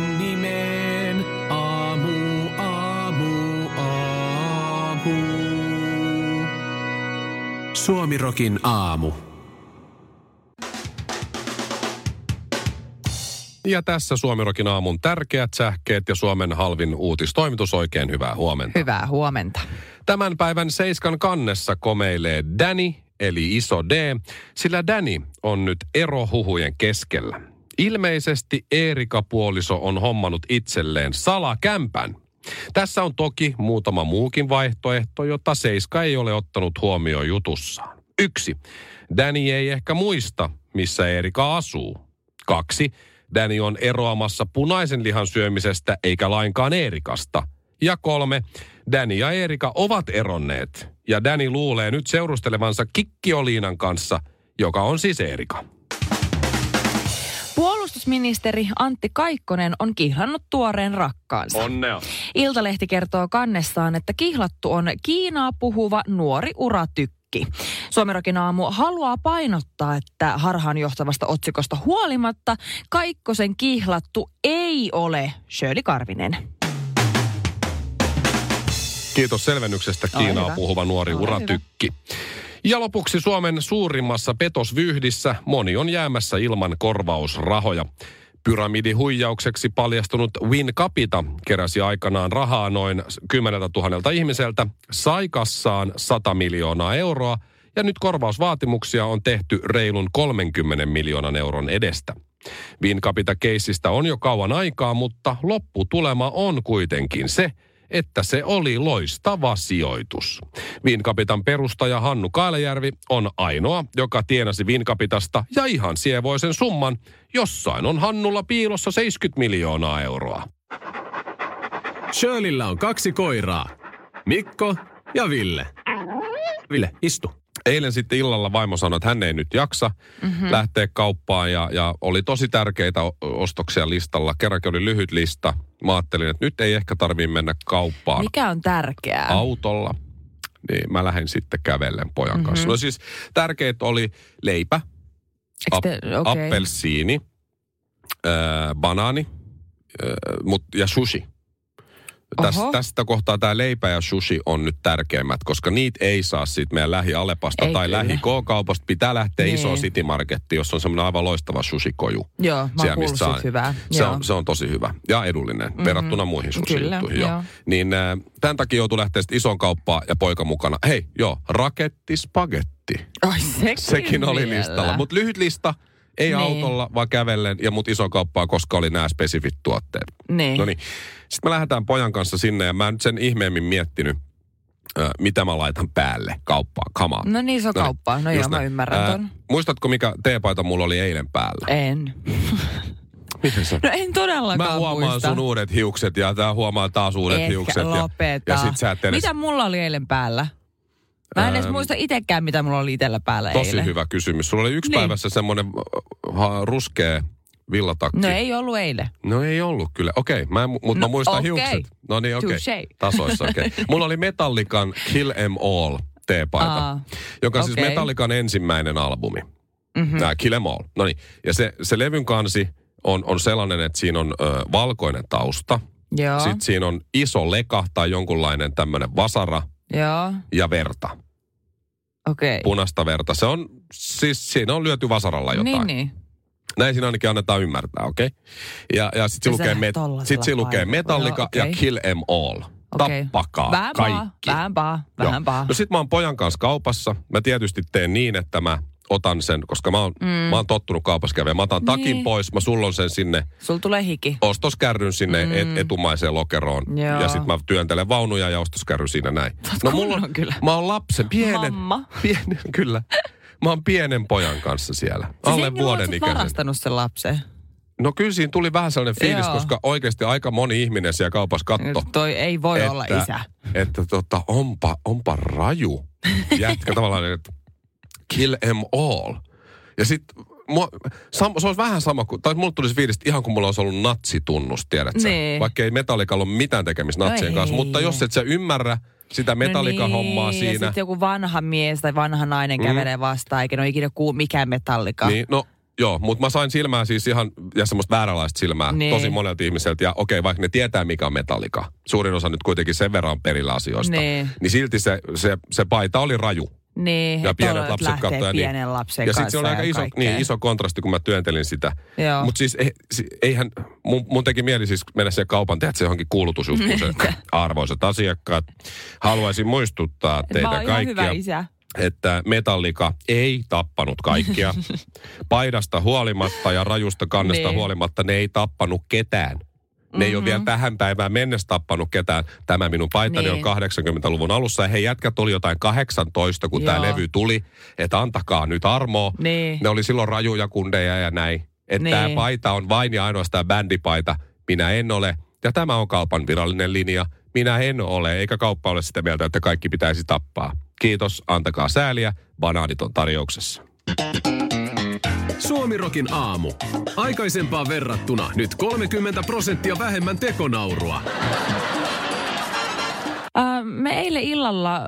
Nimeen. Aamu, aamu, aamu. Suomirokin aamu. Ja tässä Suomirokin aamun tärkeät sähkeet ja Suomen halvin uutistoimitus. Oikein hyvää huomenta. Hyvää huomenta. Tämän päivän Seiskan kannessa komeilee Danny, eli iso D, sillä Danny on nyt erohuhujen keskellä. Ilmeisesti Eerika puoliso on hommannut itselleen salakämpän. Tässä on toki muutama muukin vaihtoehto, jota Seiska ei ole ottanut huomioon jutussaan. Yksi. Danny ei ehkä muista, missä Eerika asuu. Kaksi. Danny on eroamassa punaisen lihan syömisestä eikä lainkaan Eerikasta. Ja kolme, Danny ja Eerika ovat eronneet. Ja Danny luulee nyt seurustelevansa Kikkioliinan kanssa, joka on siis Eerika. Puolustusministeri Antti Kaikkonen on kihlannut tuoreen rakkaansa. Onnea. Iltalehti kertoo kannessaan, että kihlattu on Kiinaa puhuva nuori uratykki. Suomerokin aamu haluaa painottaa, että harhaanjohtavasta otsikosta huolimatta Kaikkosen kihlattu ei ole Shirley Karvinen. Kiitos selvennyksestä Kiinaa hyvä. puhuva nuori Ole uratykki. Ja lopuksi Suomen suurimmassa petosvyhdissä moni on jäämässä ilman korvausrahoja. Pyramidihuijaukseksi paljastunut Win Capita keräsi aikanaan rahaa noin 10 000 ihmiseltä, sai kassaan 100 miljoonaa euroa ja nyt korvausvaatimuksia on tehty reilun 30 miljoonan euron edestä. Win Capita-keissistä on jo kauan aikaa, mutta lopputulema on kuitenkin se, että se oli loistava sijoitus. Vinkapitan perustaja Hannu Kailajärvi on ainoa, joka tienasi Vinkapitasta ja ihan sievoisen summan. Jossain on Hannulla piilossa 70 miljoonaa euroa. Shirleyllä on kaksi koiraa. Mikko ja Ville. Ville, istu. Eilen sitten illalla vaimo sanoi, että hän ei nyt jaksa mm-hmm. lähteä kauppaan ja, ja oli tosi tärkeitä ostoksia listalla. Kerrankin oli lyhyt lista. Mä ajattelin, että nyt ei ehkä tarvii mennä kauppaan Mikä on tärkeää? autolla. Niin mä lähdin sitten kävellen pojan mm-hmm. kanssa. No siis tärkeät oli leipä, te, okei. appelsiini, äh, banaani äh, mut, ja sushi. Täs, Oho. tästä kohtaa tämä leipä ja sushi on nyt tärkeimmät, koska niitä ei saa siitä meidän lähi-Alepasta Ei tai kyllä. lähi-K-kaupasta. Pitää lähteä Niin. isoon City Markettiin, jossa on semmoinen aivan loistava sushikoju. Joo, mä Siellä, mistä saa- hyvää. Se Joo. on, se on tosi hyvä ja edullinen mm-hmm. verrattuna muihin Kyllä, sushi joo. Niin äh, tämän takia joutui lähteä sitten isoon kauppaan ja poika mukana. Hei, joo, raketti spagetti. Ai sekin, Sekin oli vielä. listalla. Mutta lyhyt lista, ei Niin. autolla, vaan kävellen ja mut iso kauppaa, koska oli nämä spesifit tuotteet. Niin. No niin. Sitten me lähdetään pojan kanssa sinne ja mä en nyt sen ihmeemmin miettinyt, äh, mitä mä laitan päälle kauppaan, kamaa. No niin, se on kauppaa. No joo, mä ymmärrän ton. Muistatko, mikä teepaita mulla oli eilen päällä? En. Miten? No en todellakaan Mä huomaan muista. sun uudet hiukset ja tää huomaa taas uudet Ehkä hiukset. Ja, ja sit sä et edes... Mitä mulla oli eilen päällä? Mä en edes muista itsekään, mitä mulla oli itellä päällä Tosi eilen. hyvä kysymys. Sulla oli yksi Niin. päivässä semmonen ha, ruskea villatakki. No ei ollut eilen. No ei ollut kyllä. Okei, mu- mutta No mä muistan okei. hiukset. No niin, okei. Touché. Tasoissa, okei. Okay. Mulla oli Metallican Kill Em All teepaita, Aa, joka on siis okei. Metallican ensimmäinen albumi. mhm. Mm-hmm. Nää Kill Em All. No niin, ja se, se levyn kansi on, on sellainen, että siinä on ö, valkoinen tausta. Joo, Sitten siinä on iso leka tai jonkunlainen tämmöinen vasara joo, ja verta. okei. Punaista verta. Se on, siis siinä on lyöty vasaralla jotain. Niin, niin. Näin siinä ainakin annetaan ymmärtää, okei? Okay? Ja, ja sitten se, lukee, met, sit siinä lukee. Metallica Joo, ja. Kill Em All. Okei. Tappakaa Vähän kaikki. paa, vähän paa, vähän paa. No sit mä oon pojan kanssa kaupassa. Mä tietysti teen niin, että mä otan sen, koska mä oon, mm. mä oon tottunut kaupassa käymään. Mä otan takin Niin. pois, mä sullon sen sinne Sulla tulee hiki. ostoskärryn sinne mm. et, etumaiseen lokeroon. Joo. Ja sit mä työntelen vaunuja ja ostoskärry siinä näin. Sä oot No mulla on, kyllä. mä oon lapsen, pienen, Mamma. pienen, kyllä. Mä oon pienen pojan kanssa siellä. Siis Alle vuoden että oot ikäisen. varastanut sen lapsen. No kyllä siinä tuli vähän sellainen fiilis, Joo. koska oikeasti aika moni ihminen siellä kaupassa katto. Toi ei voi olla isä. Että tota, onpa, onpa raju jätkä tavallaan, että kill em all. Ja sitten sam, se olisi vähän sama kuin, tai mulle tuli se fiilis, että ihan kuin mulla olisi ollut natsitunnus, tiedätkö? Niin. Vaikka ei Metallicalla ole mitään tekemistä No natsien ei. kanssa. Mutta jos et sä ymmärrä sitä Metallica-hommaa no niin, siinä, Ja sitten joku vanha mies tai vanha nainen Mm. kävelee vastaan, eikä ne ole ikinä kuulu mikään metallika. Niin, no joo, mutta mä sain silmää siis ihan, ja semmoista vääränlaista silmää Niin. tosi monelta ihmiseltä. Ja okei, vaikka ne tietää mikä on metallika, suurin osa nyt kuitenkin sen verran on perillä asioista, Niin. niin silti se, se, se paita oli raju. Niin, Ja pienet lapset ja niin. pienen lapsen Ja sitten se oli aika iso, niin, iso kontrasti, kun mä työntelin sitä. Mutta siis si- eihän, mun, mun teki mieli siis mennä siihen kaupan, tehdä se johonkin kuulutusjuttuun. arvoisat asiakkaat, haluaisin muistuttaa mä teitä oon ihan hyvä kaikkia isä. että Metallika ei tappanut kaikkia. Paidasta huolimatta ja rajusta kannesta Niin. huolimatta ne ei tappanut ketään. Ne ei ole vielä tähän päivään mennessä tappanut ketään. Tämä minun paitani Niin. on 80-luvun alussa. Ja hei, jätkät oli jotain 18, kun tämä Joo. levy tuli. Että antakaa nyt armoa. Niin. Ne oli silloin rajuja kundeja ja näin. Että Niin. tämä paita on vain ja ainoastaan bändipaita. Minä en ole. Ja tämä on kaupan virallinen linja. Minä en ole, eikä kauppa ole sitä mieltä, että kaikki pitäisi tappaa. Kiitos, antakaa sääliä. Banaanit on tarjouksessa. Suomirokin aamu. Aikaisempaan verrattuna nyt 30 prosenttia vähemmän tekonaurua. Äh, me eilen illalla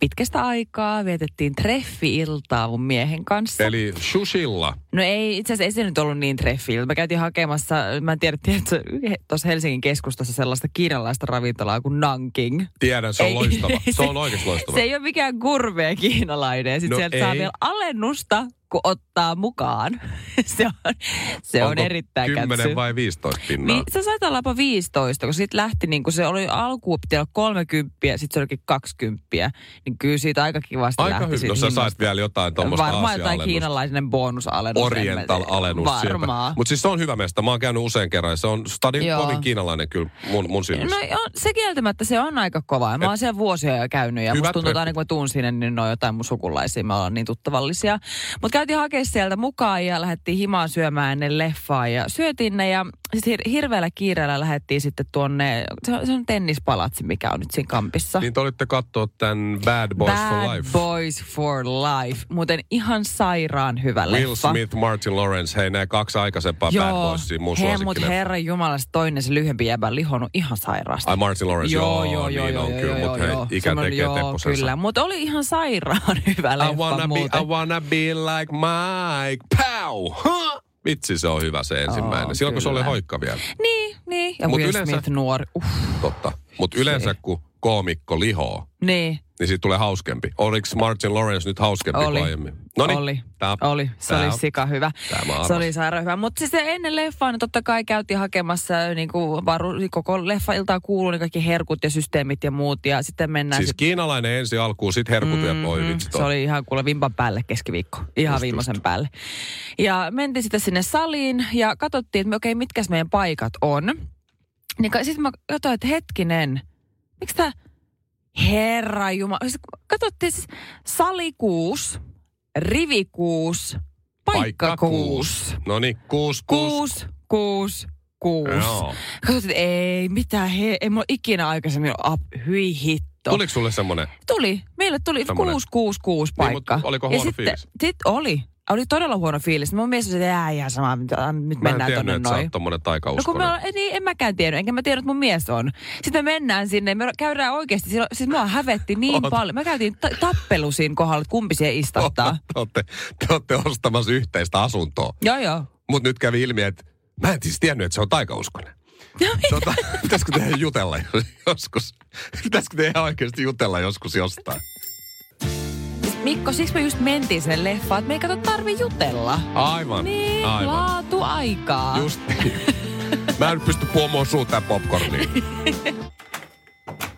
pitkästä aikaa vietettiin treffi-iltaa mun miehen kanssa. Eli Shushilla. No ei, itse asiassa ei se nyt ollut niin treffi. Me käytiin hakemassa, mä en tiedä, tiedätkö, tuossa Helsingin keskustassa sellaista kiinalaista ravintolaa kuin Nanking. Tiedän, se on Ei. loistava. Se on oikeasti loistava. Se ei ole mikään kurvea kiinalainen. Sitten No sieltä saa ei. vielä alennusta, kun ottaa mukaan. se on, se on Onko erittäin 10 kätsy. vai 15 pinnaa? Vi, se saitaa olla jopa 15, kun siitä lähti, niin kun se oli alkuun piti olla 30, sitten se olikin 20. Niin kyllä siitä aika kivasti Aika lähti hyvin. siitä No sä sait vielä jotain tuommoista Varmaan jotain kiinalainen bonusalennus. Oriental-alennus Varmaan. Mutta siis se on hyvä mesta. Mä oon käynyt usein kerran. Se on stadin Joo. kovin kiinalainen kyllä mun, mun silmissä. No joo, se kieltämättä se on aika kova. Mä oon siellä vuosia jo käynyt ja musta tuntuu, että aina kun mä tuun sinne, niin ne on jotain mun sukulaisia. Me ollaan niin tuttavallisia. Mutta käytiin hakea sieltä mukaan ja lähdettiin himaan syömään ennen leffaa ja syötiin ne ja sitten hir- hirveällä kiireellä lähdettiin sitten tuonne, se on, se on tennispalatsi, mikä on nyt siinä kampissa. Niin te olitte katsoa tämän Bad Boys Bad for Life. Boys for Life. Muuten ihan sairaan hyvä Will leffa. Smith, Martin Lawrence, hei nämä kaksi aikaisempaa Bad Boysia, mun he, mut suosikkileffa. herran jumala, se toinen, se lyhyempi jäbä on lihonnut ihan sairaasti. Ai Martin Lawrence, joo, joo, joo, niin joo, on joo, kyllä, joo, mutta hei, joo. ikä tekee joo. Kyllä, mutta oli ihan sairaan hyvä leffa I wanna, be, muuten. I wanna be like Mike. Pow! Huh! Vitsi, se on hyvä se ensimmäinen. Oo, Silloin kun se oli hoikka vielä. Niin, niin. Ja Mut Will yleensä- Smith nuori. Uh, Totta. Mutta yleensä kun koomikko lihoo, niin, niin siitä tulee hauskempi. Oliko Martin Lawrence nyt hauskempi Oli. kuin aiemmin? Noniin, oli. Tää, oli. Se tää oli sika hyvä. Se oli sairaan hyvä. Mutta siis se ennen leffaa, niin totta kai käytiin hakemassa niin kuin varu, koko leffa-iltaa kuuluu niin kaikki herkut ja systeemit ja muut. Ja sitten mennään Siis sit- kiinalainen ensi alkuun, sit herkut vielä voi Mhm, vitsi Se oli ihan kuule vimpan päälle keskiviikko. Ihan Just, viimeisen just. päälle. Ja mentiin sitten sinne saliin ja katsottiin, että okei, mitkäs meidän paikat on. Niin sitten mä katsoin, että hetkinen, miksi tämä Herra Jumala. Siis katsottiin siis sali 6, rivi 6, paikka 6. No niin, kuusi, kuusi. 6, 6, 6. Joo. Ei, mitä he, ei mulla ikinä aikaisemmin ole, hyi hitto. Tuliko sulle semmonen? Tuli. Meille tuli Semmoinen. 666 Niin, paikka. mutta oliko ja huono sitten, fiilis? Sit oli. Oli todella huono fiilis. Mun mies oli, että jää ihan sama, nyt Mä en mennään tiennyt, tonne että sä noin. oot tommonen No kun taikauskonen. me on, niin, en mäkään tiennyt, enkä mä tiedä, että mun mies on. Sitten me mennään sinne, me käydään oikeasti, silloin- siis mua hävetti niin Oot. paljon. Me käytiin ta- tappelu siinä kohdalla, että kumpi siihen istattaa. te, olette, te olette ostamassa yhteistä asuntoa. joo, joo. Mutta nyt kävi ilmi, että mä en siis tiennyt, että se on taikauskonen. Tota, pitäisikö teidän jutella joskus? Pitäisikö teidän oikeasti jutella joskus jostain? Mikko, siksi me just mentiin sinne leffaan, että me ei kato tarvi jutella. Aivan, Niin, aivan. laatu aikaa. Just niin. Mä en pysty puomaan suutaan popcorniin.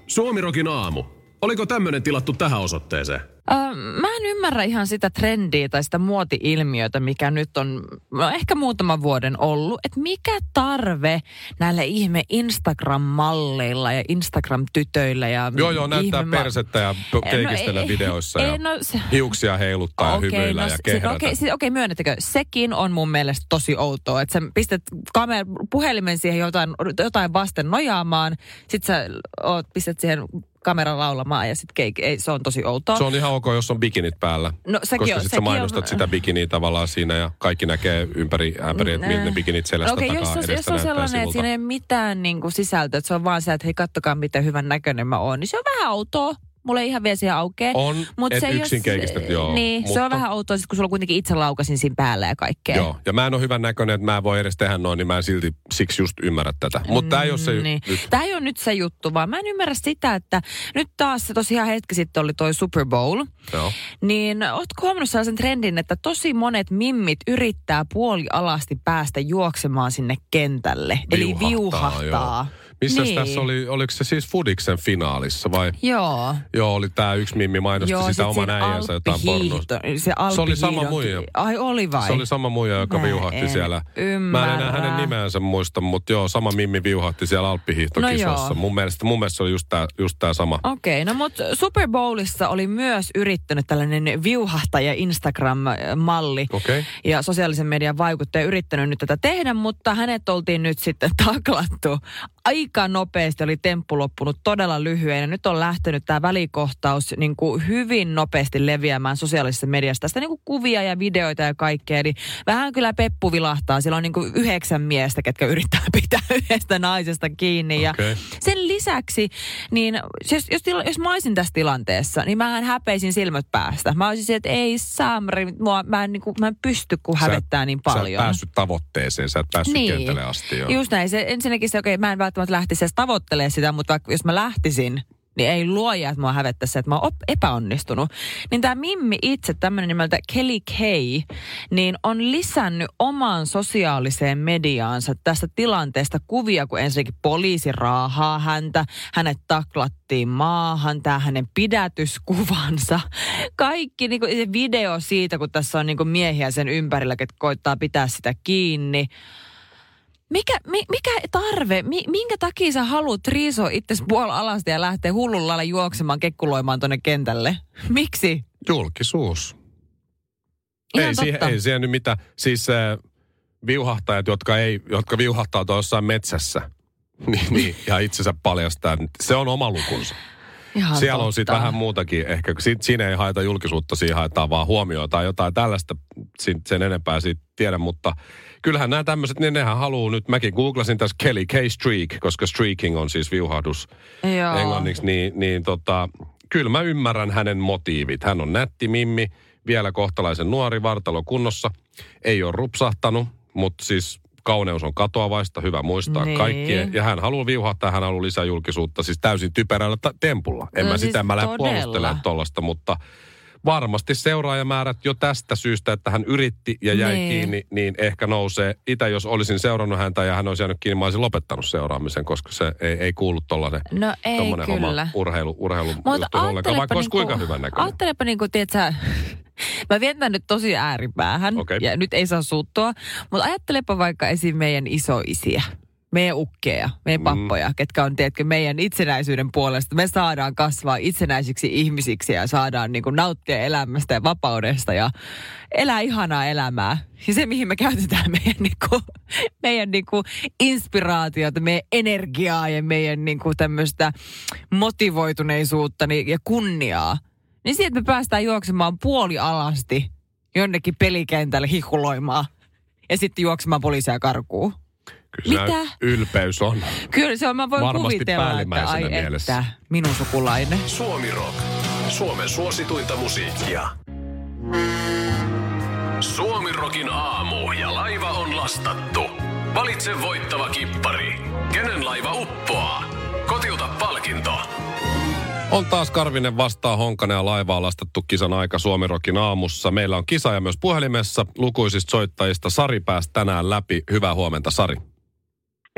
Suomirokin aamu. Oliko tämmönen tilattu tähän osoitteeseen? Öö, mä en ymmärrä ihan sitä trendiä tai sitä muoti-ilmiötä, mikä nyt on no ehkä muutaman vuoden ollut. Että mikä tarve näille ihme Instagram-malleilla ja Instagram-tytöillä ja Joo, joo, näyttää ihme- persettä ja p- keikistellä ei- videoissa ei, ja no se- hiuksia heiluttaa ja hymyillä ja no, kehrätä. Okei, okay, okay, myönnettekö, sekin on mun mielestä tosi outoa, että sä pistät kamer, puhelimen siihen jotain, jotain vasten nojaamaan, sit sä oot, pistät siihen kameran laulamaan ja sit keik, ei, se on tosi outoa. Se on ihan ok, jos on bikinit päällä. No, sekin koska on- sit sä mainostat on- sitä bikiniä tavallaan siinä ja kaikki näkee ympäri ämpäri, että miltä ne bikinit selästä Okei, takaa jos, on- jos on sellainen, että sivulta. siinä ei mitään niin kuin sisältöä, että se on vaan se, että hei kattokaa miten hyvän näköinen mä oon, niin se on vähän outoa. Mulla ei ihan vielä siihen aukea. On, Mut et se yksin keikistät, joo. Niin, se mutta- on vähän outoa, sit kun sulla kuitenkin itse laukasin siinä päällä ja kaikkea. Joo, ja mä en ole hyvän näköinen, että mä en voi edes tehdä noin, niin mä en silti siksi just ymmärrä tätä. Mutta tämä ei ole se niin. nyt. Tämä ei ole nyt se juttu, vaan mä en ymmärrä sitä, että nyt taas se tosiaan hetki sitten oli toi Super Bowl. Joo. Niin ootko huomannut sellaisen trendin, että tosi monet mimmit yrittää puolialasti päästä juoksemaan sinne kentälle. Eli viuhahtaa. Missä Niin. tässä oli, oliko se siis Fudiksen finaalissa vai? Joo. Joo, oli tämä yksi mimmi mainosti Joo, sitä sit oman äijänsä jotain pornoa. Se, Se oli sama muija. Ai oli vai? Se oli sama muija, joka Mä viuhahti en siellä. Mä en ymmärrä. enää hänen nimeänsä muista, mutta joo, sama Mimmi viuhahti siellä Alppihiihtokisossa. No joo. mun, mielestä, mun mielestä se oli just tää, just tää sama. Okei, no mutta Super Bowlissa oli myös yrittänyt tällainen viuhahtaja Instagram-malli. Okei. Ja sosiaalisen median vaikuttaja yrittänyt nyt tätä tehdä, mutta hänet oltiin nyt sitten taklattu. Aika nopeasti oli temppu loppunut todella lyhyen ja nyt on lähtenyt tämä välikohtaus niin kuin hyvin nopeasti leviämään sosiaalisessa mediassa. Tästä niin kuin kuvia ja videoita ja kaikkea. Eli vähän kyllä peppu vilahtaa. Siellä on niin kuin yhdeksän miestä, ketkä yrittää pitää yhdestä naisesta kiinni. Ja Okei. sen lisäksi, niin jos, jos, tila- jos mä olisin tässä tilanteessa, niin mähän häpeisin silmät päästä. Mä olisin, että ei Samri, mua, mä, en, niin kuin, mä en pysty, kun Sä hävettää niin Sä et paljon. päässyt tavoitteeseen, sä et päässyt Niin. kentälle asti. Joo. Just näin. Se, ensinnäkin se, okei, mä en välttämättä lähtisi edes tavoittelemaan sitä, mutta vaikka jos mä lähtisin, niin ei luoja, että mua hävettäisi että mä oon epäonnistunut. Niin tämä Mimmi itse, tämmöinen nimeltä Kelly Kay, niin on lisännyt omaan sosiaaliseen mediaansa tästä tilanteesta kuvia, kun ensinnäkin poliisi raahaa häntä, hänet taklattiin maahan, tämä hänen pidätyskuvansa. Kaikki niin se video siitä, kun tässä on niin miehiä sen ympärillä, ketkä koittaa pitää sitä kiinni. Mikä, mi, mikä tarve, mi, minkä takia sä haluat riisoa itsesi puolella alasti ja lähteä hullun lailla juoksemaan, kekkuloimaan tonne kentälle? Miksi? Julkisuus. Ihan ei, siihen, ei siihen nyt mitään. Siis äh, viuhahtajat, jotka, ei, jotka viuhahtaa tuossa jossain metsässä, niin, niin, ja itsensä paljastaa, niin se on oma lukunsa. Ihan Siellä on sitten totta. vähän muutakin. Ehkä si, siinä ei haeta julkisuutta, siinä haetaan vaan huomioon tai jotain tällaista. Sin- Sen enempää siitä tiedä, mutta kyllähän nämä tämmöiset, niin nehän haluaa nyt. Mäkin googlasin tässä Kelly K. Streak, koska streaking on siis viuhahdus Joo. englanniksi, niin, niin tota, kyllä mä ymmärrän hänen motiivit. Hän on nätti mimmi, vielä kohtalaisen nuori, vartalo kunnossa. Ei ole rupsahtanut, mutta siis kauneus on katoavaista, hyvä muistaa Niin. kaikkien. Ja hän haluaa viuhahtaa, hän haluaa lisää julkisuutta, siis täysin typerällä ta- tempulla. En No mä siis sitä, mä lähde todella. puolustelemaan tollasta, mutta varmasti seuraajamäärät jo tästä syystä, että hän yritti ja jäi Niin. kiinni, niin ehkä nousee. Itä, jos olisin seurannut häntä ja hän olisi jäänyt kiinni, mä olisin lopettanut seuraamisen, koska se ei, ei kuulu tollainen No ei tommonen kyllä. homma urheilu, urheilu Mutta juttu ollenkaan, vaikka olisi kuinka niinku- hyvän näköinen. Ajattelepa niinku, tiedätkö, mä vietän nyt tosi ääripäähän Okei. ja nyt ei saa suuttua, mutta ajattelepa vaikka esim. meidän isoisiä. Meidän ukkeja, meidän Mm. pappoja, ketkä on, tiedätkö, meidän itsenäisyyden puolesta. Me saadaan kasvaa itsenäisiksi ihmisiksi ja saadaan niin kuin, nauttia elämästä ja vapaudesta ja elää ihanaa elämää. Ja se, mihin me käytetään meidän, niin kuin, meidän niin kuin, inspiraatiota, meidän energiaa ja meidän niin kuin, tämmöistä motivoituneisuutta niin, ja kunniaa. Niin siitä me päästään juoksemaan puoli alasti jonnekin pelikentälle hikuloimaan ja sitten juoksemaan poliisia karkuun. Kyllä Mitä? ylpeys on. Kyllä se on, mä voin Varmasti kuvitella, että ai mielessä. että, minun sukulainen. Suomi Rock. Suomen suosituinta musiikkia. Suomi Rockin aamu ja laiva on lastattu. Valitse voittava kippari. Kenen laiva uppoaa? On taas Karvinen vastaa Honkanen ja laivaa lastattu kisan aika Suomirokin aamussa. Meillä on kisaaja myös puhelimessa. Lukuisista soittajista Sari pääsi tänään läpi. Hyvää huomenta Sari.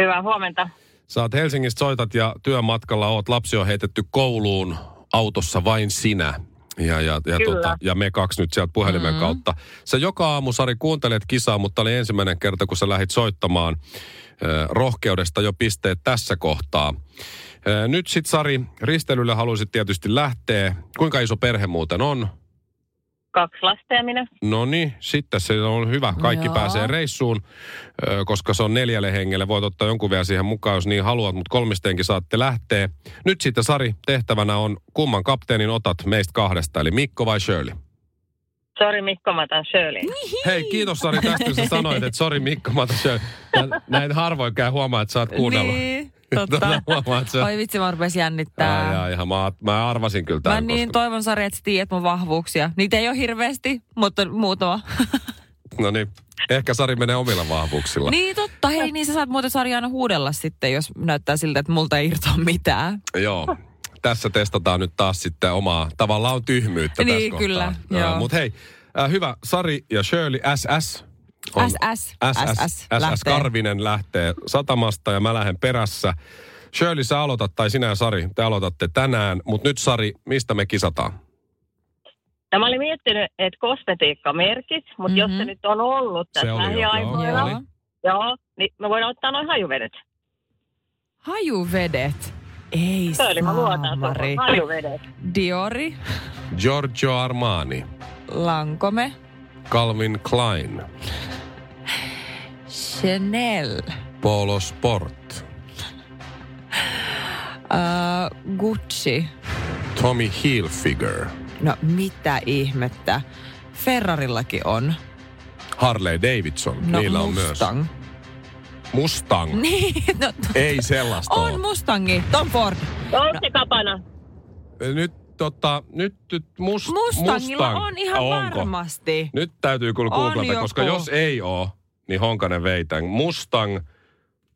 Hyvää huomenta. Oot Helsingistä soitat ja työmatkalla oot. Lapsi on heitetty kouluun autossa vain sinä. Ja, ja, ja, Kyllä. tota, ja me kaksi nyt sieltä puhelimen Mm. kautta. Sä joka aamu, Sari, kuuntelet kisaa, mutta oli ensimmäinen kerta, kun sä lähdit soittamaan ö, rohkeudesta jo pisteet tässä kohtaa. Nyt sit Sari, risteilylle haluaisit tietysti lähteä. Kuinka iso perhe muuten on? Kaksi lasta ja minä. No niin, sitten se on hyvä. Kaikki Joo. pääsee reissuun, koska se on neljälle hengelle. Voit ottaa jonkun vielä siihen mukaan, jos niin haluat, mutta kolmisteenkin saatte lähteä. Nyt sitten Sari, tehtävänä on kumman kapteenin otat meistä kahdesta, eli Mikko vai Shirley? Sori Mikko, mä otan Shirley. Hei, kiitos Sari tästä, kun sä sanoit, että sori Mikko, mä otan Shirley. Nä- Näin harvoin käy huomaa, että sä oot kuunnellut. Niin, totta. sä... Oi vitsi, mä rupesin jännittää. Ai, ai, ihan, mä, mä arvasin kyllä Mä tämän. niin koska... toivon, Sari, että sä tiedät mun vahvuuksia. Niitä ei ole hirveästi, mutta muutama. No niin, ehkä Sari menee omilla vahvuuksilla. niin totta, hei, niin sä saat muuten Sari aina huudella sitten, jos näyttää siltä, että multa ei irtoa mitään. Joo. Tässä testataan nyt taas sitten omaa tavallaan tyhmyyttä Niin, tässä kyllä, kohtaa. joo. Mutta hei, äh, hyvä. Sari ja Shirley SS. On- SS, SS, SS SS lähtee. Karvinen lähtee satamasta ja mä lähden perässä. Shirley, sä aloitat, tai sinä ja Sari, te aloitatte tänään. Mutta nyt Sari, mistä me kisataan? Ja mä olin miettinyt, että kosmetiikkamerkit, mutta mm-hmm. jos Mhm. se nyt on ollut tässä lähiaikoina, joo. joo. oli. joo, niin me voidaan ottaa noin hajuvedet. Hajuvedet. Ei Shirley, mä luotan. Hajuvedet. Diori, Giorgio Armani, Lancome, Calvin Klein, Chanel, Polo Sport, uh, Gucci. Tommy Hilfiger, No mitä ihmettä. Ferrarillakin on. Harley Davidson. No Niillä on myös. Mustang. Mustang. Niin, no, Ei sellaista on ole. Mustangi. Tom Ford. Dolce Gabbana. Nyt, tota, nyt, nyt must, Mustangilla Mustang. on ihan Onko? varmasti. Nyt täytyy kyllä googlata, koska jos ei oo, niin Honkanen veitän. Mustang.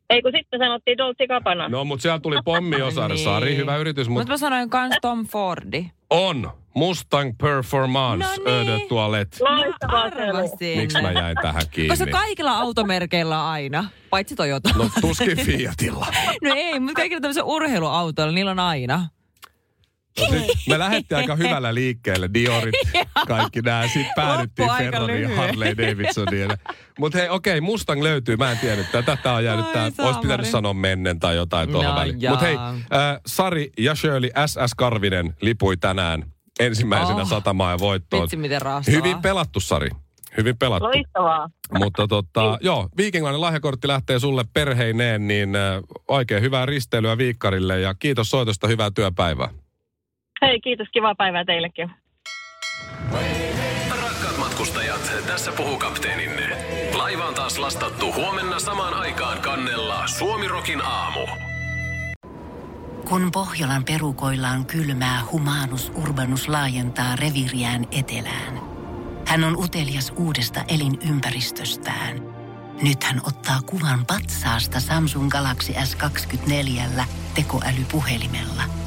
Ei kun sitten sanottiin Dolce Gabbana. No, mutta siellä tuli pommi osar, Niin. Sari. Hyvä yritys, Mutta mutta mä sanoin kans Tom Fordi. on. Mustang Performance No niin. Eau de Toilette. Loistavaa Shirley. Arvasin. Miksi mä jäin tähän kiinni? Koska kaikilla automerkeillä on aina, paitsi Toyota. No tuskin Fiatilla. No ei, mutta kaikilla tämmöisillä urheiluautoilla, niillä on aina. Me lähdettiin aika hyvällä liikkeelle. Diorit, kaikki nämä. Sitten päädyttiin lyhyen. Harley Davidsoniin. Mutta hei, okei, Mustang löytyy. Mä en tiennyt tätä. Tämä on jäänyt, tää, olisi pitänyt sanoa mennen tai jotain tuohon No väliin. Mutta hei, äh, Sari ja Shirley SS Karvinen lipui tänään ensimmäisenä Oh, satamaan ja voittoon. Vitsi miten raastavaa. Hyvin pelattu, Sari. Hyvin pelattu. Loistavaa. Mutta tota, joo, viikingilainen lahjakortti lähtee sulle perheineen, niin äh, oikein hyvää risteilyä viikkarille ja kiitos soitosta, hyvää työpäivää. Hei, kiitos. Kivaa päivää teillekin. Rakkaat matkustajat, tässä puhuu kapteeninne. Laiva on taas lastattu huomenna samaan aikaan kannella Suomirokin aamu. Kun Pohjolan perukoillaan kylmää, humanus urbanus laajentaa reviriään etelään. Hän on utelias uudesta elinympäristöstään. Nyt hän ottaa kuvan patsaasta Samsung Galaxy S24 tekoälypuhelimella.